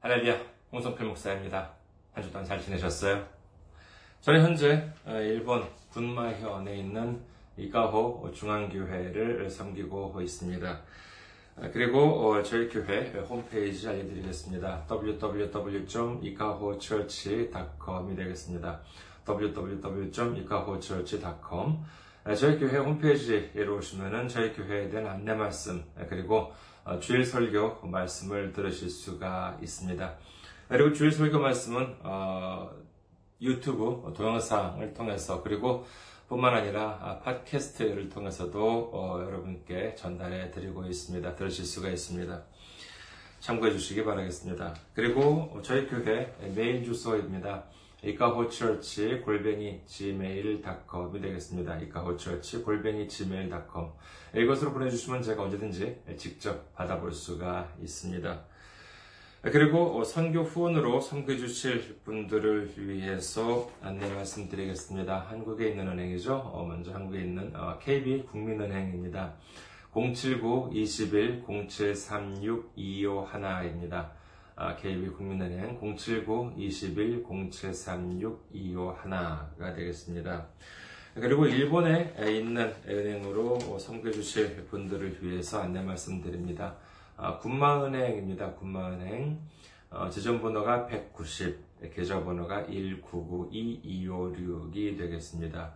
할렐루야, 홍성필 목사입니다. 한 주 동안 잘 지내셨어요? 저는 현재 어, 일본 군마현에 있는 이가호 중앙교회를 섬기고 있습니다. 어, 그리고 어, 저희 교회 홈페이지 알려드리겠습니다. www.ikahochurch.com이 되겠습니다. www.ikahochurch.com 저희 교회 홈페이지에 오시면은 저희 교회에 대한 안내 말씀 그리고 주일 설교 말씀을 들으실 수가 있습니다. 그리고 주일 설교 말씀은 어, 유튜브 동영상을 통해서 그리고 뿐만 아니라 팟캐스트를 통해서도 어, 여러분께 전달해 드리고 있습니다. 들으실 수가 있습니다. 참고해 주시기 바라겠습니다. 그리고 저희 교회 메일 주소입니다. 이카호처치 골뱅이 gmail.com이 되겠습니다. 이카호처치 골뱅이 gmail.com 이것으로 보내주시면 제가 언제든지 직접 받아볼 수가 있습니다. 그리고 선교 후원으로 섬겨주실 분들을 위해서 안내 말씀드리겠습니다. 한국에 있는 은행이죠. 먼저 한국에 있는 KB 국민은행입니다. 079-21-0736-251입니다. KB 국민은행 079-21-0736-251가 되겠습니다. 그리고 일본에 있는 은행으로 섬겨주실 분들을 위해서 안내 말씀드립니다. 군마은행입니다. 군마은행 지점번호가 190, 계좌번호가 1992256이 되겠습니다.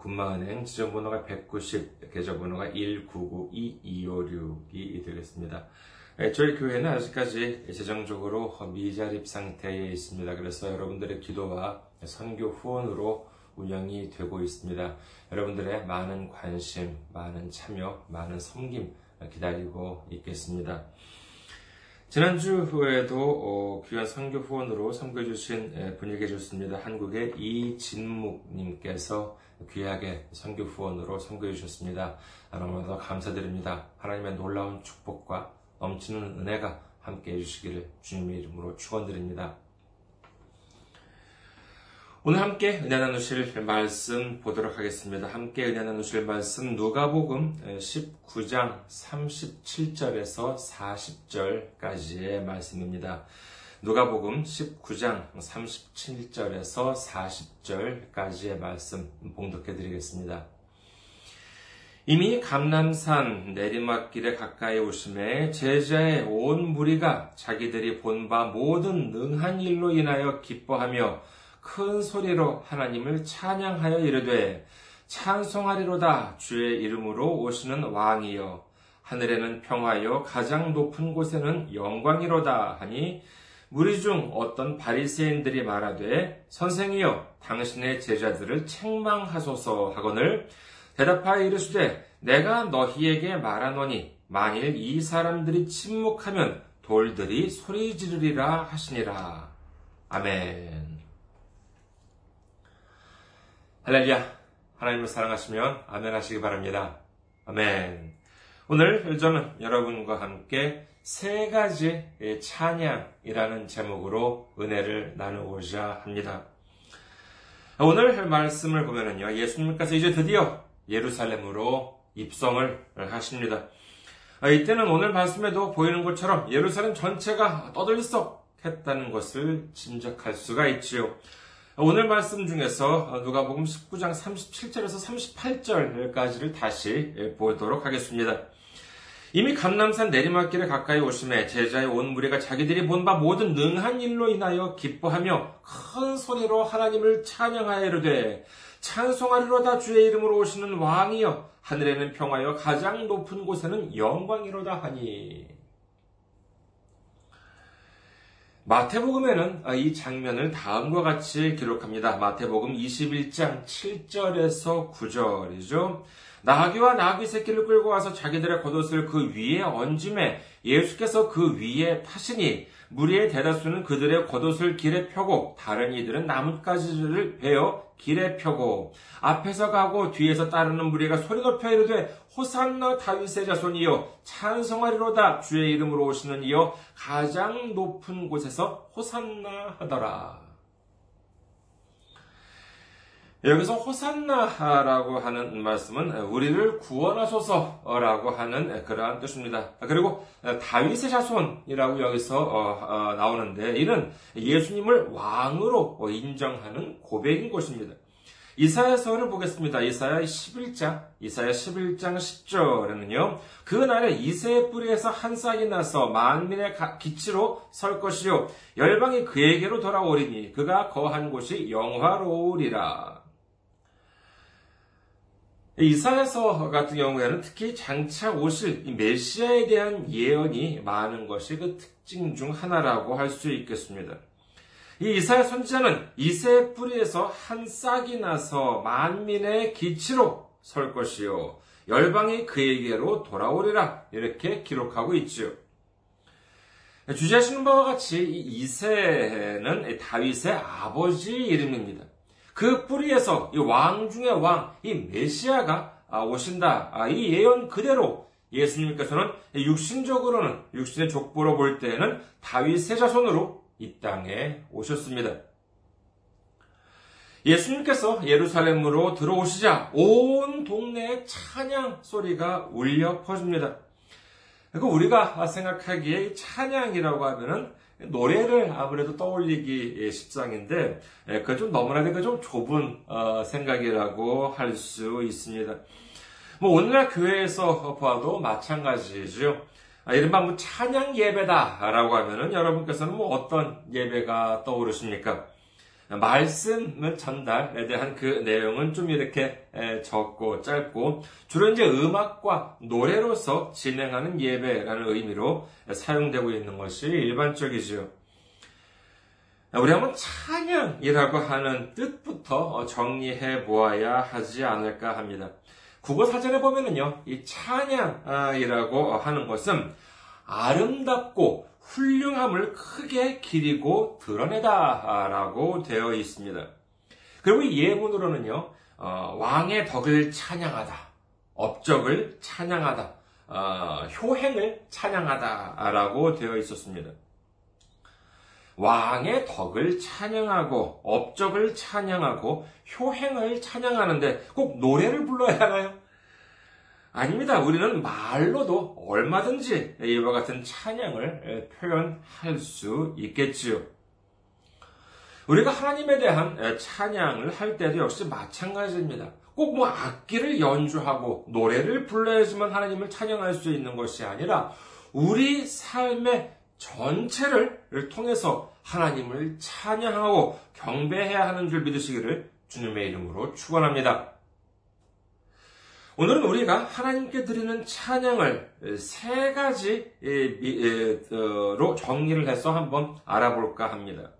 군마은행 지점번호가 190, 계좌번호가 1992256이 되겠습니다. 저희 교회는 아직까지 재정적으로 미자립 상태에 있습니다. 그래서 여러분들의 기도와 선교 후원으로 운영이 되고 있습니다. 여러분들의 많은 관심, 많은 참여, 많은 섬김 기다리고 있겠습니다. 지난주 후에도 어, 귀한 선교 후원으로 섬겨주신 분이 계셨습니다. 한국의 이진묵님께서 귀하게 선교 후원으로 섬겨주셨습니다. 너무나도 감사드립니다. 하나님의 놀라운 축복과 넘치는 은혜가 함께 해주시기를 주님의 이름으로 축원드립니다. 오늘 함께 은혜 나누실 말씀 보도록 하겠습니다. 함께 은혜 나누실 말씀 누가복음 19장 37절에서 40절까지의 말씀입니다. 누가복음 19장 37절에서 40절까지의 말씀 봉독해 드리겠습니다. 이미 감남산 내리막길에 가까이 오심에 제자의 온 무리가 자기들이 본 바 모든 능한 일로 인하여 기뻐하며 큰 소리로 하나님을 찬양하여 이르되 찬송하리로다 주의 이름으로 오시는 왕이여. 하늘에는 평화여 가장 높은 곳에는 영광이로다 하니 무리 중 어떤 바리새인들이 말하되 선생이여 당신의 제자들을 책망하소서 하거늘 대답하여 이르시되 내가 너희에게 말하노니 만일 이 사람들이 침묵하면 돌들이 소리 지르리라 하시니라. 아멘. 할렐루야. 하나님을 사랑하시면 아멘 하시기 바랍니다. 아멘. 오늘 저는 여러분과 함께 세 가지 찬양이라는 제목으로 은혜를 나누고자 합니다. 오늘 말씀을 보면은요, 예수님께서 이제 드디어 예루살렘으로 입성을 하십니다. 이때는 오늘 말씀에도 보이는 것처럼 예루살렘 전체가 떠들썩했다는 것을 짐작할 수가 있지요. 오늘 말씀 중에서 누가복음 19장 37절에서 38절까지를 다시 보도록 하겠습니다. 이미 감남산 내리막길에 가까이 오심에 제자의 온 무리가 자기들이 본 바 모든 능한 일로 인하여 기뻐하며 큰 소리로 하나님을 찬양하여 이르되 찬송하리로다 주의 이름으로 오시는 왕이여 하늘에는 평화여 가장 높은 곳에는 영광이로다 하니 마태복음에는 이 장면을 다음과 같이 기록합니다. 마태복음 21장 7절에서 9절이죠. 나귀와 나귀 새끼를 끌고 와서 자기들의 겉옷을 그 위에 얹음에 예수께서 그 위에 타시니 무리의 대다수는 그들의 겉옷을 길에 펴고 다른 이들은 나뭇가지를 베어 길에 펴고 앞에서 가고 뒤에서 따르는 무리가 소리 높여 이르되 호산나 다윗의 자손이여 찬송하리로다 주의 이름으로 오시는 이여 가장 높은 곳에서 호산나 하더라. 여기서 호산나라고 하는 말씀은 우리를 구원하소서라고 하는 그러한 뜻입니다. 그리고 다윗의 자손이라고 여기서 어, 어, 나오는데 이는 예수님을 왕으로 인정하는 고백인 것입니다. 이사야서를 보겠습니다. 이사야 11장, 이사야 11장 10절에는요, 그 날에 이새의 뿌리에서 한 싹이 나서 만민의 기치로 설 것이요, 열방이 그에게로 돌아오리니 그가 거한 곳이 영화로우리라. 이사야서 같은 경우에는 특히 장차 오실 메시아에 대한 예언이 많은 것이 그 특징 중 하나라고 할 수 있겠습니다. 이 이사야 선지자는 이새의 뿌리에서 한 싹이 나서 만민의 기치로 설 것이요. 열방이 그에게로 돌아오리라. 이렇게 기록하고 있지요. 주제하시는 바와 같이 이새는 다윗의 아버지 이름입니다. 그 뿌리에서 이 왕 중의 왕, 이 메시아가 오신다. 아, 이 예언 그대로 예수님께서는 육신적으로는 육신의 족보로 볼 때에는 다윗의 자손으로 이 땅에 오셨습니다. 예수님께서 예루살렘으로 들어오시자 온 동네에 찬양 소리가 울려 퍼집니다. 그 우리가 생각하기에 찬양이라고 하면은 노래를 아무래도 떠올리기 십상인데 예, 그좀 너무나도 좀 좁은 어, 생각이라고 할 수 있습니다. 뭐 오늘날 교회에서 봐도 마찬가지죠. 아, 이른바 뭐 찬양 예배다라고 하면은 여러분께서는 뭐 어떤 예배가 떠오르십니까? 말씀을 전달에 대한 그 내용은 좀 이렇게 적고 짧고 주로 이제 음악과 노래로서 진행하는 예배라는 의미로 사용되고 있는 것이 일반적이지요. 우리 한번 찬양이라고 하는 뜻부터 정리해 보아야 하지 않을까 합니다. 국어 사전에 보면은요, 이 찬양이라고 하는 것은 아름답고 훌륭함을 크게 기리고 드러내다라고 되어 있습니다. 그리고 이 예문으로는요, 어, 왕의 덕을 찬양하다, 업적을 찬양하다, 어, 효행을 찬양하다라고 되어 있었습니다. 왕의 덕을 찬양하고 업적을 찬양하고 효행을 찬양하는데 꼭 노래를 불러야 하나요? 아닙니다. 우리는 말로도 얼마든지 이와 같은 찬양을 표현할 수 있겠지요. 우리가 하나님에 대한 찬양을 할 때도 역시 마찬가지입니다. 꼭 뭐 악기를 연주하고 노래를 불러야지만 하나님을 찬양할 수 있는 것이 아니라 우리 삶의 전체를 통해서 하나님을 찬양하고 경배해야 하는 줄 믿으시기를 주님의 이름으로 축원합니다. 오늘은 우리가 하나님께 드리는 찬양을 세 가지로 정리를 해서 한번 알아볼까 합니다.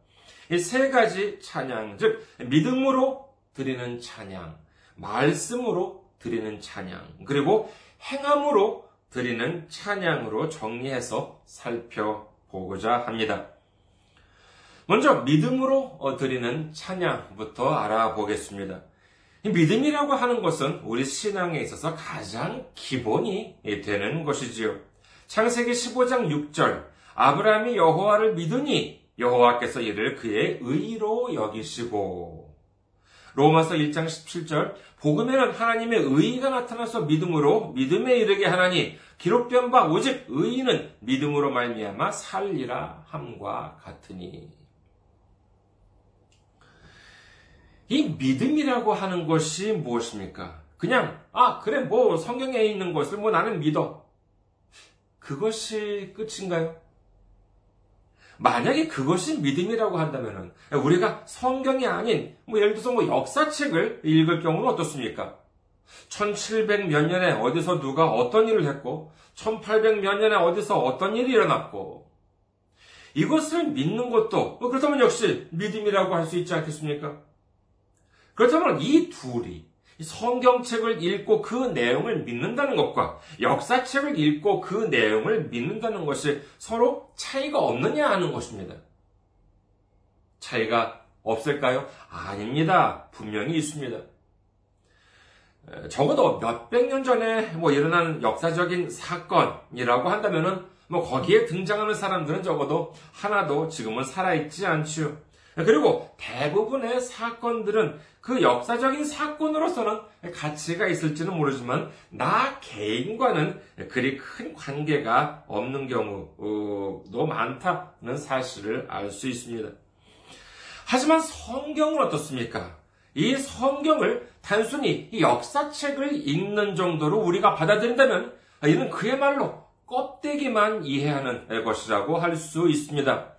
이 세 가지 찬양, 즉 믿음으로 드리는 찬양, 말씀으로 드리는 찬양, 그리고 행함으로 드리는 찬양으로 정리해서 살펴보고자 합니다. 먼저 믿음으로 드리는 찬양부터 알아보겠습니다. 믿음이라고 하는 것은 우리 신앙에 있어서 가장 기본이 되는 것이지요. 창세기 15장 6절 아브라함이 여호와를 믿으니 여호와께서 이를 그의 의로 여기시고 로마서 1장 17절 복음에는 하나님의 의가 나타나서 믿음으로 믿음에 이르게 하나니 기록된 바 오직 의인은 믿음으로 말미암아 살리라 함과 같으니 이 믿음이라고 하는 것이 무엇입니까? 그냥, 아, 그래, 뭐, 성경에 있는 것을 뭐 나는 믿어. 그것이 끝인가요? 만약에 그것이 믿음이라고 한다면 우리가 성경이 아닌, 뭐, 예를 들어서 뭐 역사책을 읽을 경우는 어떻습니까? 1700 몇 년에 어디서 누가 어떤 일을 했고, 1800 몇 년에 어디서 어떤 일이 일어났고, 이것을 믿는 것도, 뭐 그렇다면 역시 믿음이라고 할 수 있지 않겠습니까? 그렇다면 이 둘이 성경책을 읽고 그 내용을 믿는다는 것과 역사책을 읽고 그 내용을 믿는다는 것이 서로 차이가 없느냐 하는 것입니다. 차이가 없을까요? 아닙니다. 분명히 있습니다. 적어도 몇백 년 전에 뭐 일어난 역사적인 사건이라고 한다면은 뭐 거기에 등장하는 사람들은 적어도 하나도 지금은 살아있지 않지요. 그리고 대부분의 사건들은 그 역사적인 사건으로서는 가치가 있을지는 모르지만 나 개인과는 그리 큰 관계가 없는 경우도 많다는 사실을 알 수 있습니다. 하지만 성경은 어떻습니까? 이 성경을 단순히 역사책을 읽는 정도로 우리가 받아들인다면 이는 그야말로 껍데기만 이해하는 것이라고 할 수 있습니다.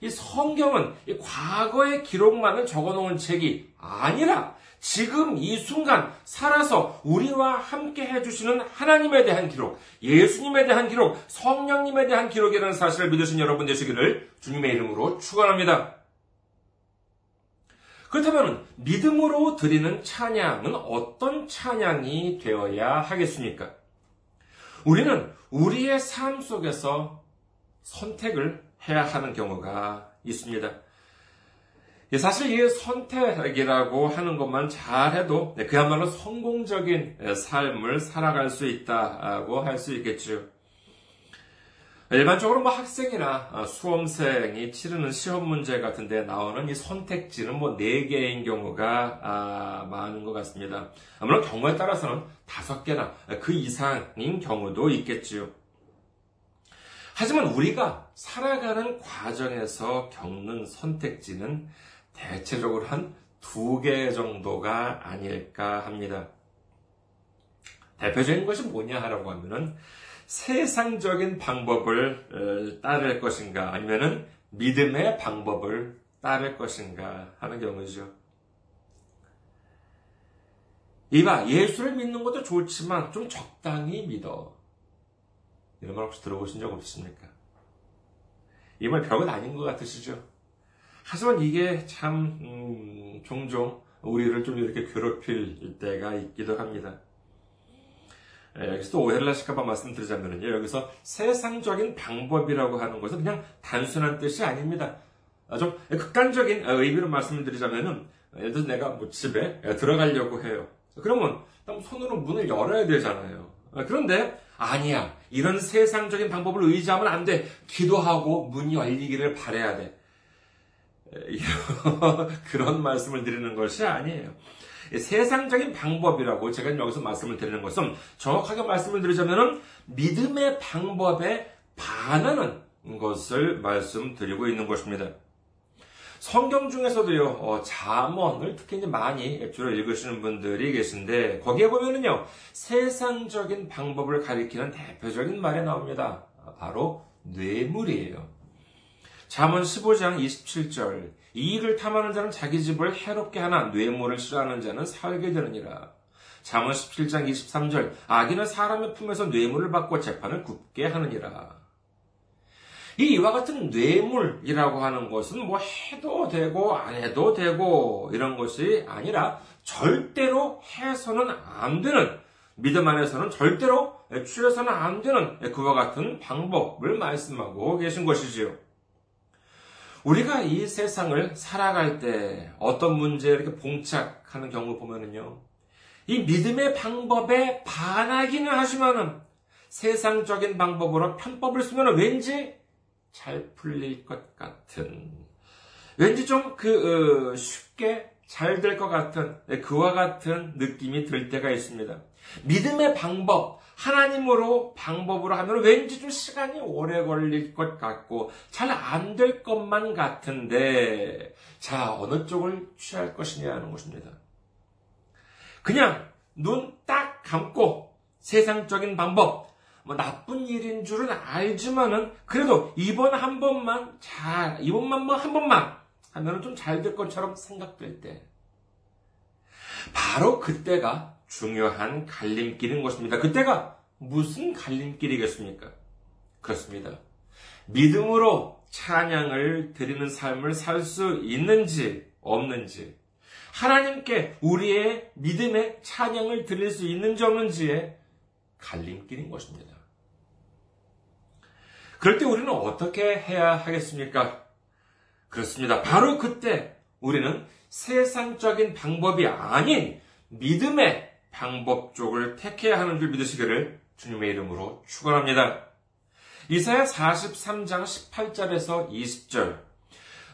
이 성경은 이 과거의 기록만을 적어놓은 책이 아니라 지금 이 순간 살아서 우리와 함께 해주시는 하나님에 대한 기록, 예수님에 대한 기록, 성령님에 대한 기록이라는 사실을 믿으신 여러분 되시기를 주님의 이름으로 축원합니다. 그렇다면 믿음으로 드리는 찬양은 어떤 찬양이 되어야 하겠습니까? 우리는 우리의 삶 속에서 선택을 해야 하는 경우가 있습니다. 사실 이 선택이라고 하는 것만 잘해도 그야말로 성공적인 삶을 살아갈 수 있다고 할 수 있겠죠. 일반적으로 뭐 학생이나 수험생이 치르는 시험 문제 같은데 나오는 이 선택지는 뭐 4개인 경우가 많은 것 같습니다. 물론 경우에 따라서는 5개나 그 이상인 경우도 있겠지요. 하지만 우리가 살아가는 과정에서 겪는 선택지는 대체적으로 한 두 개 정도가 아닐까 합니다. 대표적인 것이 뭐냐 하라고 하면은 세상적인 방법을 따를 것인가 아니면은 믿음의 방법을 따를 것인가 하는 경우죠. 이봐, 예수를 믿는 것도 좋지만 좀 적당히 믿어. 이런 말 혹시 들어보신 적 없으십니까? 이말 별것 아닌 것 같으시죠? 하지만 이게 참, 음, 종종 우리를 좀 이렇게 괴롭힐 때가 있기도 합니다. 예, 여기서 또 오해를 하실까봐 말씀드리자면요. 여기서 세상적인 방법이라고 하는 것은 그냥 단순한 뜻이 아닙니다. 아, 좀 극단적인 의미로 말씀을 드리자면은, 예를 들어 내가 뭐 집에 들어가려고 해요. 그러면 손으로 문을 열어야 되잖아요. 아, 그런데 아니야. 이런 세상적인 방법을 의지하면 안 돼. 기도하고 문이 열리기를 바래야 돼. 그런 말씀을 드리는 것이 아니에요. 세상적인 방법이라고 제가 여기서 말씀을 드리는 것은 정확하게 말씀을 드리자면 믿음의 방법에 반하는 것을 말씀드리고 있는 것입니다. 성경 중에서도요, 어, 잠언을 특히 이제 많이 주로 읽으시는 분들이 계신데, 거기에 보면은요, 세상적인 방법을 가리키는 대표적인 말이 나옵니다. 바로 뇌물이에요. 잠언 15장 27절. 이 일을 탐하는 자는 자기 집을 해롭게 하나 뇌물을 싫어하는 자는 살게 되느니라. 잠언 17장 23절. 악인은 사람의 품에서 뇌물을 받고 재판을 굽게 하느니라. 이 이와 같은 뇌물이라고 하는 것은 뭐 해도 되고 안 해도 되고 이런 것이 아니라 절대로 해서는 안 되는 믿음 안에서는 절대로 취해서는 안 되는 그와 같은 방법을 말씀하고 계신 것이지요. 우리가 이 세상을 살아갈 때 어떤 문제에 이렇게 봉착하는 경우 보면은요. 이 믿음의 방법에 반하기는 하지만은 세상적인 방법으로 편법을 쓰면 왠지 잘 풀릴 것 같은, 왠지 좀 그, 어, 쉽게 잘 될 것 같은, 네, 그와 같은 느낌이 들 때가 있습니다. 믿음의 방법, 하나님으로 방법으로 하면 왠지 좀 시간이 오래 걸릴 것 같고, 잘 안 될 것만 같은데, 자, 어느 쪽을 취할 것이냐 하는 것입니다. 그냥 눈 딱 감고 세상적인 방법, 뭐 나쁜 일인 줄은 알지만은 그래도 이번 한 번만 잘 이번만 뭐 한 번만 하면은 좀 잘 될 것처럼 생각될 때 바로 그때가 중요한 갈림길인 것입니다. 그때가 무슨 갈림길이겠습니까? 그렇습니다. 믿음으로 찬양을 드리는 삶을 살 수 있는지 없는지 하나님께 우리의 믿음의 찬양을 드릴 수 있는지 없는지에 갈림길인 것입니다. 그럴 때 우리는 어떻게 해야 하겠습니까? 그렇습니다. 바로 그때 우리는 세상적인 방법이 아닌 믿음의 방법 쪽을 택해야 하는 줄 믿으시기를 주님의 이름으로 축원합니다. 이사야 43장 18절에서 20절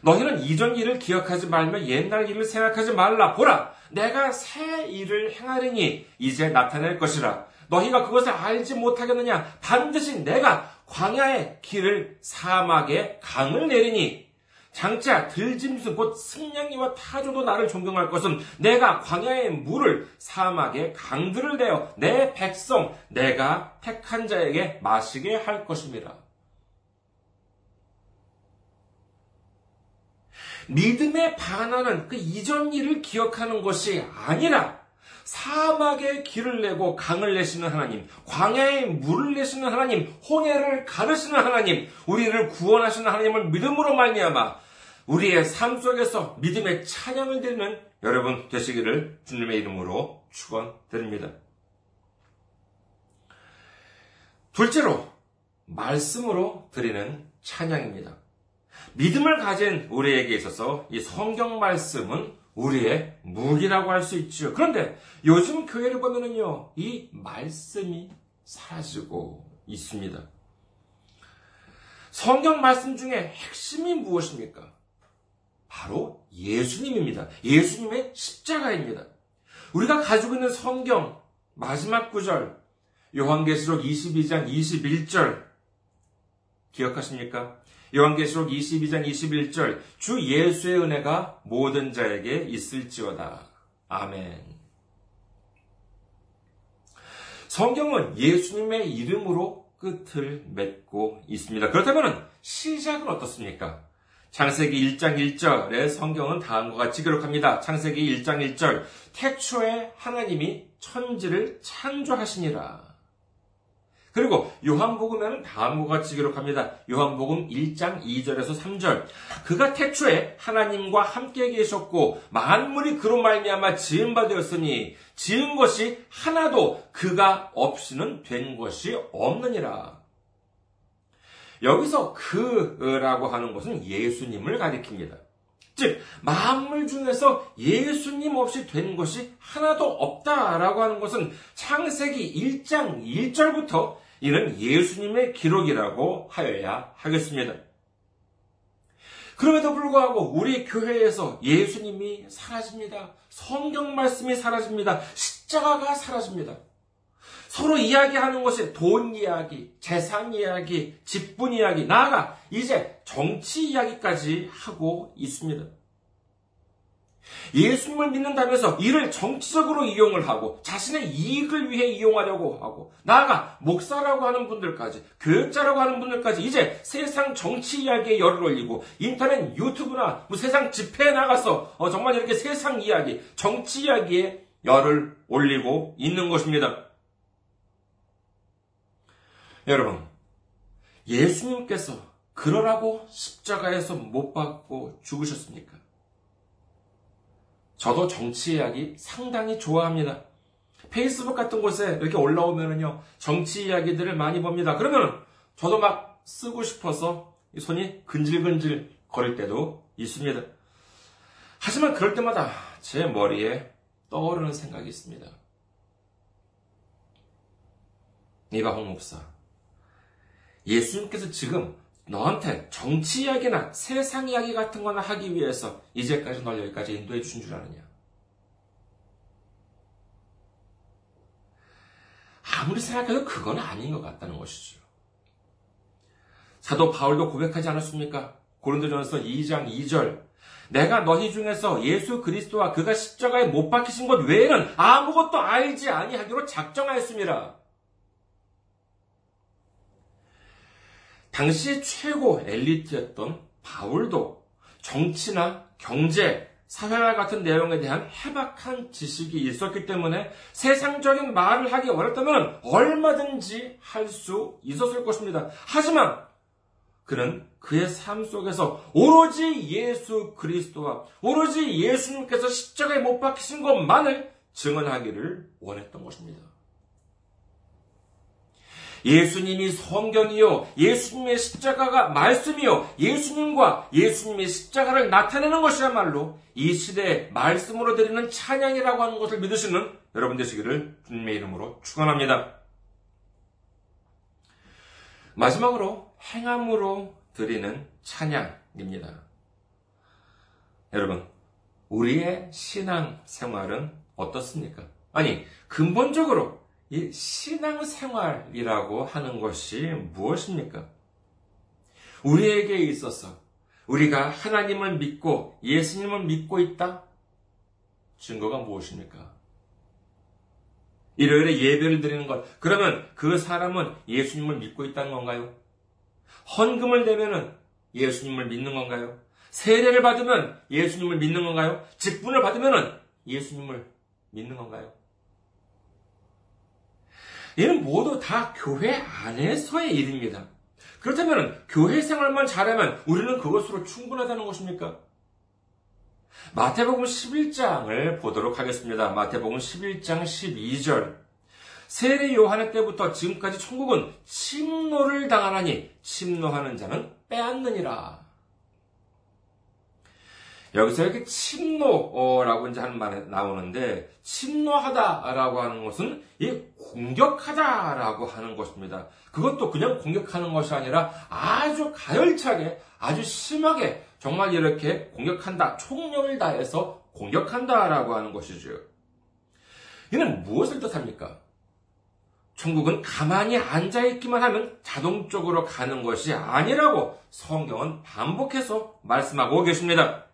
너희는 이전 일을 기억하지 말며 옛날 일을 생각하지 말라. 보라, 내가 새 일을 행하리니 이제 나타낼 것이라. 너희가 그것을 알지 못하겠느냐? 반드시 내가 광야의 길을 사막에 강을 내리니 장차 들짐승 곧 승냥이와 타조도 나를 존경할 것은 내가 광야의 물을 사막에 강들을 내어 내 백성 내가 택한 자에게 마시게 할 것입니다. 믿음에 반하는 그 이전 일을 기억하는 것이 아니라 사막에 길을 내고 강을 내시는 하나님, 광야에 물을 내시는 하나님, 홍해를 가르시는 하나님, 우리를 구원하시는 하나님을 믿음으로 말미암아 우리의 삶 속에서 믿음의 찬양을 드리는 여러분 되시기를 주님의 이름으로 축원드립니다. 둘째로 말씀으로 드리는 찬양입니다. 믿음을 가진 우리에게 있어서 이 성경 말씀은 우리의 무기라고 할 수 있죠. 그런데 요즘 교회를 보면은요, 이 말씀이 사라지고 있습니다. 성경 말씀 중에 핵심이 무엇입니까? 바로 예수님입니다. 예수님의 십자가입니다. 우리가 가지고 있는 성경 마지막 구절 요한계시록 22장 21절 기억하십니까? 요한계시록 22장 21절 주 예수의 은혜가 모든 자에게 있을지어다. 아멘. 성경은 예수님의 이름으로 끝을 맺고 있습니다. 그렇다면 시작은 어떻습니까? 창세기 1장 1절에 성경은 다음과 같이 기록합니다. 창세기 1장 1절 태초에 하나님이 천지를 창조하시니라. 그리고 요한복음에는 다음과 같이 기록합니다. 요한복음 1장 2절에서 3절. 그가 태초에 하나님과 함께 계셨고 만물이 그로 말미암아 지은 바 되었으니 지은 것이 하나도 그가 없이는 된 것이 없느니라. 여기서 그라고 하는 것은 예수님을 가리킵니다. 즉, 만물 중에서 예수님 없이 된 것이 하나도 없다라고 하는 것은 창세기 1장 1절부터 이는 예수님의 기록이라고 하여야 하겠습니다. 그럼에도 불구하고 우리 교회에서 예수님이 사라집니다. 성경 말씀이 사라집니다. 십자가가 사라집니다. 서로 이야기하는 것이 돈 이야기, 재산 이야기, 직분 이야기, 나아가 이제 정치 이야기까지 하고 있습니다. 예수님을 믿는다면서 이를 정치적으로 이용을 하고 자신의 이익을 위해 이용하려고 하고 나아가 목사라고 하는 분들까지 교육자라고 하는 분들까지 이제 세상 정치 이야기에 열을 올리고 인터넷 유튜브나 뭐 세상 집회에 나가서 어, 정말 이렇게 세상 이야기 정치 이야기에 열을 올리고 있는 것입니다. 여러분 예수님께서 그러라고 십자가에서 못 박고 죽으셨습니까? 저도 정치 이야기 상당히 좋아합니다. 페이스북 같은 곳에 이렇게 올라오면은요, 정치 이야기들을 많이 봅니다. 그러면 저도 막 쓰고 싶어서 손이 근질근질 거릴 때도 있습니다. 하지만 그럴 때마다 제 머리에 떠오르는 생각이 있습니다. 이바홍 목사. 예수님께서 지금 너한테 정치 이야기나 세상 이야기 같은 거나 하기 위해서 이제까지 널 여기까지 인도해 주신 줄 아느냐? 아무리 생각해도 그건 아닌 것 같다는 것이죠. 사도 바울도 고백하지 않았습니까? 고린도전서 2장 2절 내가 너희 중에서 예수 그리스도와 그가 십자가에 못 박히신 것 외에는 아무것도 알지 아니하기로 작정하였습니다. 당시 최고 엘리트였던 바울도 정치나 경제, 사회와 같은 내용에 대한 해박한 지식이 있었기 때문에 세상적인 말을 하기 어렵다면 얼마든지 할 수 있었을 것입니다. 하지만 그는 그의 삶 속에서 오로지 예수 그리스도와 오로지 예수님께서 십자가에 못 박히신 것만을 증언하기를 원했던 것입니다. 예수님이 성경이요. 예수님의 십자가가 말씀이요. 예수님과 예수님의 십자가를 나타내는 것이야말로 이 시대의 말씀으로 드리는 찬양이라고 하는 것을 믿으시는 여러분 되시기를 주님의 이름으로 축원합니다. 마지막으로 행함으로 드리는 찬양입니다. 여러분, 우리의 신앙 생활은 어떻습니까? 아니, 근본적으로 이 신앙 생활이라고 하는 것이 무엇입니까? 우리에게 있어서 우리가 하나님을 믿고 예수님을 믿고 있다? 증거가 무엇입니까? 일요일에 예배를 드리는 것. 그러면 그 사람은 예수님을 믿고 있다는 건가요? 헌금을 내면은 예수님을 믿는 건가요? 세례를 받으면 예수님을 믿는 건가요? 직분을 받으면 예수님을 믿는 건가요? 이는 모두 다 교회 안에서의 일입니다. 그렇다면 교회 생활만 잘하면 우리는 그것으로 충분하다는 것입니까? 마태복음 11장을 보도록 하겠습니다. 마태복음 11장 12절. 세례 요한의 때부터 지금까지 천국은 침노를 당하나니 침노하는 자는 빼앗느니라. 여기서 이렇게 침노라고 이제 하는 말이 나오는데, 침노하다라고 하는 것은 이 공격하다라고 하는 것입니다. 그것도 그냥 공격하는 것이 아니라 아주 가열차게, 아주 심하게 정말 이렇게 공격한다, 총력을 다해서 공격한다라고 하는 것이죠. 이는 무엇을 뜻합니까? 천국은 가만히 앉아있기만 하면 자동적으로 가는 것이 아니라고 성경은 반복해서 말씀하고 계십니다.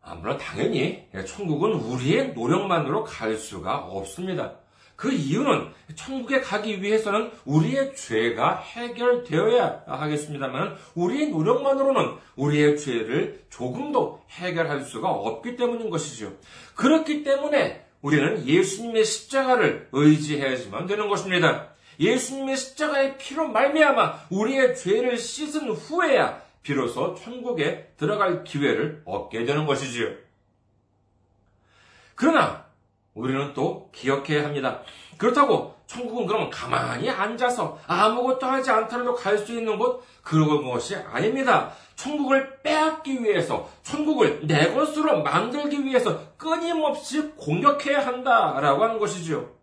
아, 물론 당연히 천국은 우리의 노력만으로 갈 수가 없습니다. 그 이유는 천국에 가기 위해서는 우리의 죄가 해결되어야 하겠습니다만 우리의 노력만으로는 우리의 죄를 조금도 해결할 수가 없기 때문인 것이죠. 그렇기 때문에 우리는 예수님의 십자가를 의지해야지만 되는 것입니다. 예수님의 십자가의 피로 말미암아 우리의 죄를 씻은 후에야 비로소 천국에 들어갈 기회를 얻게 되는 것이지요. 그러나 우리는 또 기억해야 합니다. 그렇다고 천국은 그러면 가만히 앉아서 아무것도 하지 않더라도 갈 수 있는 곳 그런 것이 아닙니다. 천국을 빼앗기 위해서 천국을 내 것으로 만들기 위해서 끊임없이 공격해야 한다라고 하는 것이죠.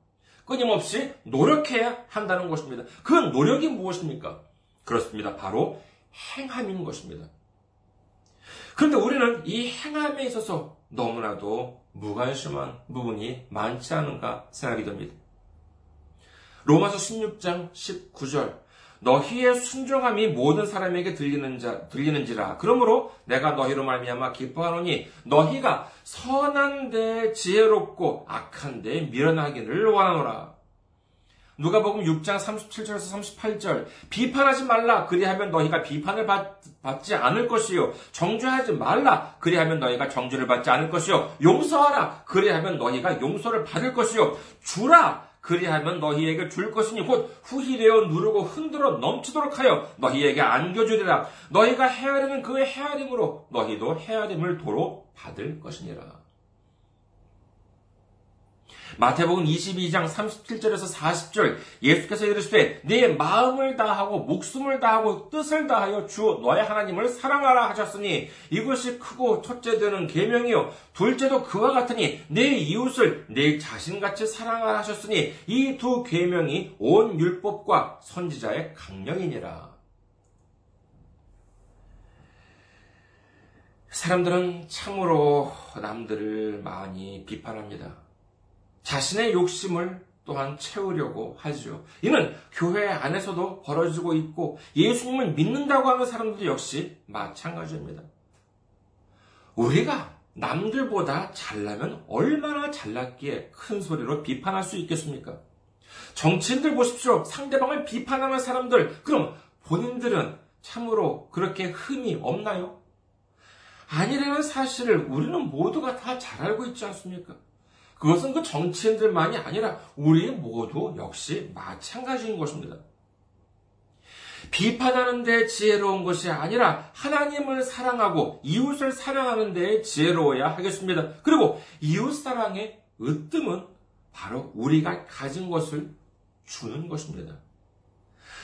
끊임없이 노력해야 한다는 것입니다. 그 노력이 무엇입니까? 그렇습니다. 바로 행함인 것입니다. 그런데 우리는 이 행함에 있어서 너무나도 무관심한 부분이 많지 않은가 생각이 됩니다. 로마서 16장 19절 너희의 순종함이 모든 사람에게 들리는 자 들리는지라 그러므로 내가 너희로 말미암아 기뻐하노니 너희가 선한 데 지혜롭고 악한 데 미련하기를 원하노라 누가복음 6장 37절에서 38절. 비판하지 말라. 그리하면 너희가 비판을 받, 지 않을 것이요. 정죄하지 말라. 그리하면 너희가 정죄를 받지 않을 것이요. 용서하라. 그리하면 너희가 용서를 받을 것이요. 주라. 그리하면 너희에게 줄 것이니 곧 후히되어 누르고 흔들어 넘치도록 하여 너희에게 안겨주리라. 너희가 헤아리는 그 헤아림으로 너희도 헤아림을 도로 받을 것이니라 마태복음 22장 37절에서 40절 예수께서 이르시되 네 마음을 다하고 목숨을 다하고 뜻을 다하여 주 너의 하나님을 사랑하라 하셨으니 이것이 크고 첫째 되는 계명이요 둘째도 그와 같으니 내 이웃을 내 자신같이 사랑하라 하셨으니 이 두 계명이 온 율법과 선지자의 강령이니라. 사람들은 참으로 남들을 많이 비판합니다. 자신의 욕심을 또한 채우려고 하죠. 이는 교회 안에서도 벌어지고 있고 예수님을 믿는다고 하는 사람들 역시 마찬가지입니다. 우리가 남들보다 잘나면 얼마나 잘났기에 큰 소리로 비판할 수 있겠습니까? 정치인들 보십시오. 상대방을 비판하는 사람들. 그럼 본인들은 참으로 그렇게 흠이 없나요? 아니라는 사실을 우리는 모두가 다 잘 알고 있지 않습니까? 그것은 그 정치인들만이 아니라 우리 모두 역시 마찬가지인 것입니다. 비판하는 데 지혜로운 것이 아니라 하나님을 사랑하고 이웃을 사랑하는 데 지혜로워야 하겠습니다. 그리고 이웃 사랑의 으뜸은 바로 우리가 가진 것을 주는 것입니다.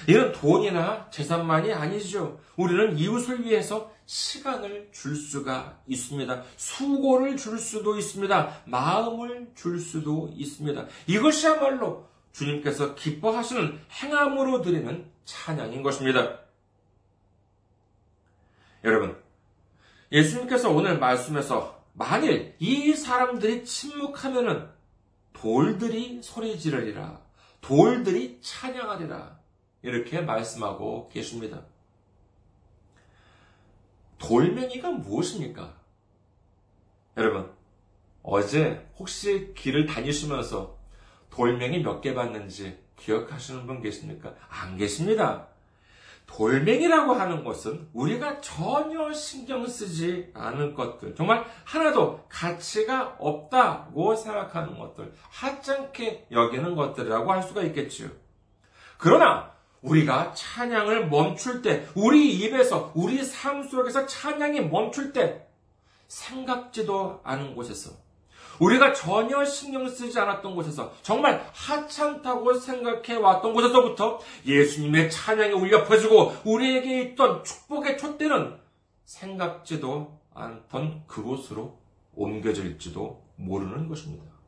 이는 돈이나 재산만이 아니죠. 우리는 이웃을 위해서 시간을 줄 수가 있습니다. 수고를 줄 수도 있습니다. 마음을 줄 수도 있습니다. 이것이야말로 주님께서 기뻐하시는 행함으로 드리는 찬양인 것입니다. 여러분, 예수님께서 오늘 말씀에서 만일 이 사람들이 침묵하면은 돌들이 소리 지르리라. 돌들이 찬양하리라. 이렇게 말씀하고 계십니다. 돌멩이가 무엇입니까? 여러분, 어제 혹시 길을 다니시면서 돌멩이 몇 개 봤는지 기억하시는 분 계십니까? 안 계십니다. 돌멩이라고 하는 것은 우리가 전혀 신경 쓰지 않은 것들, 정말 하나도 가치가 없다고 생각하는 것들, 하찮게 여기는 것들이라고 할 수가 있겠지요. 그러나 우리가 찬양을 멈출 때, 우리 입에서, 우리 삶 속에서 찬양이 멈출 때, 생각지도 않은 곳에서, 우리가 전혀 신경 쓰지 않았던 곳에서 정말 하찮다고 생각해 왔던 곳에서부터 예수님의 찬양이 울려 퍼지고 우리에게 있던 축복의 촛대는 생각지도 않던 그곳으로 옮겨질지도 모르는 것입니다.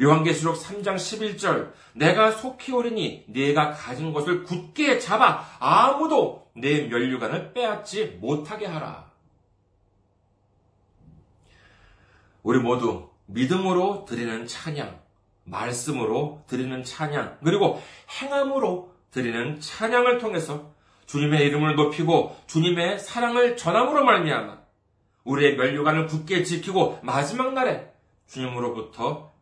요한계시록 3장 11절 내가 속히 오리니 네가 가진 것을 굳게 잡아 아무도 내 면류관을 빼앗지 못하게 하라. 우리 모두 믿음으로 드리는 찬양, 말씀으로 드리는 찬양, 그리고 행함으로 드리는 찬양을 통해서 주님의 이름을 높이고 주님의 사랑을 전함으로 말미암아 우리의 면류관을 굳게 지키고 마지막 날에 주님으로부터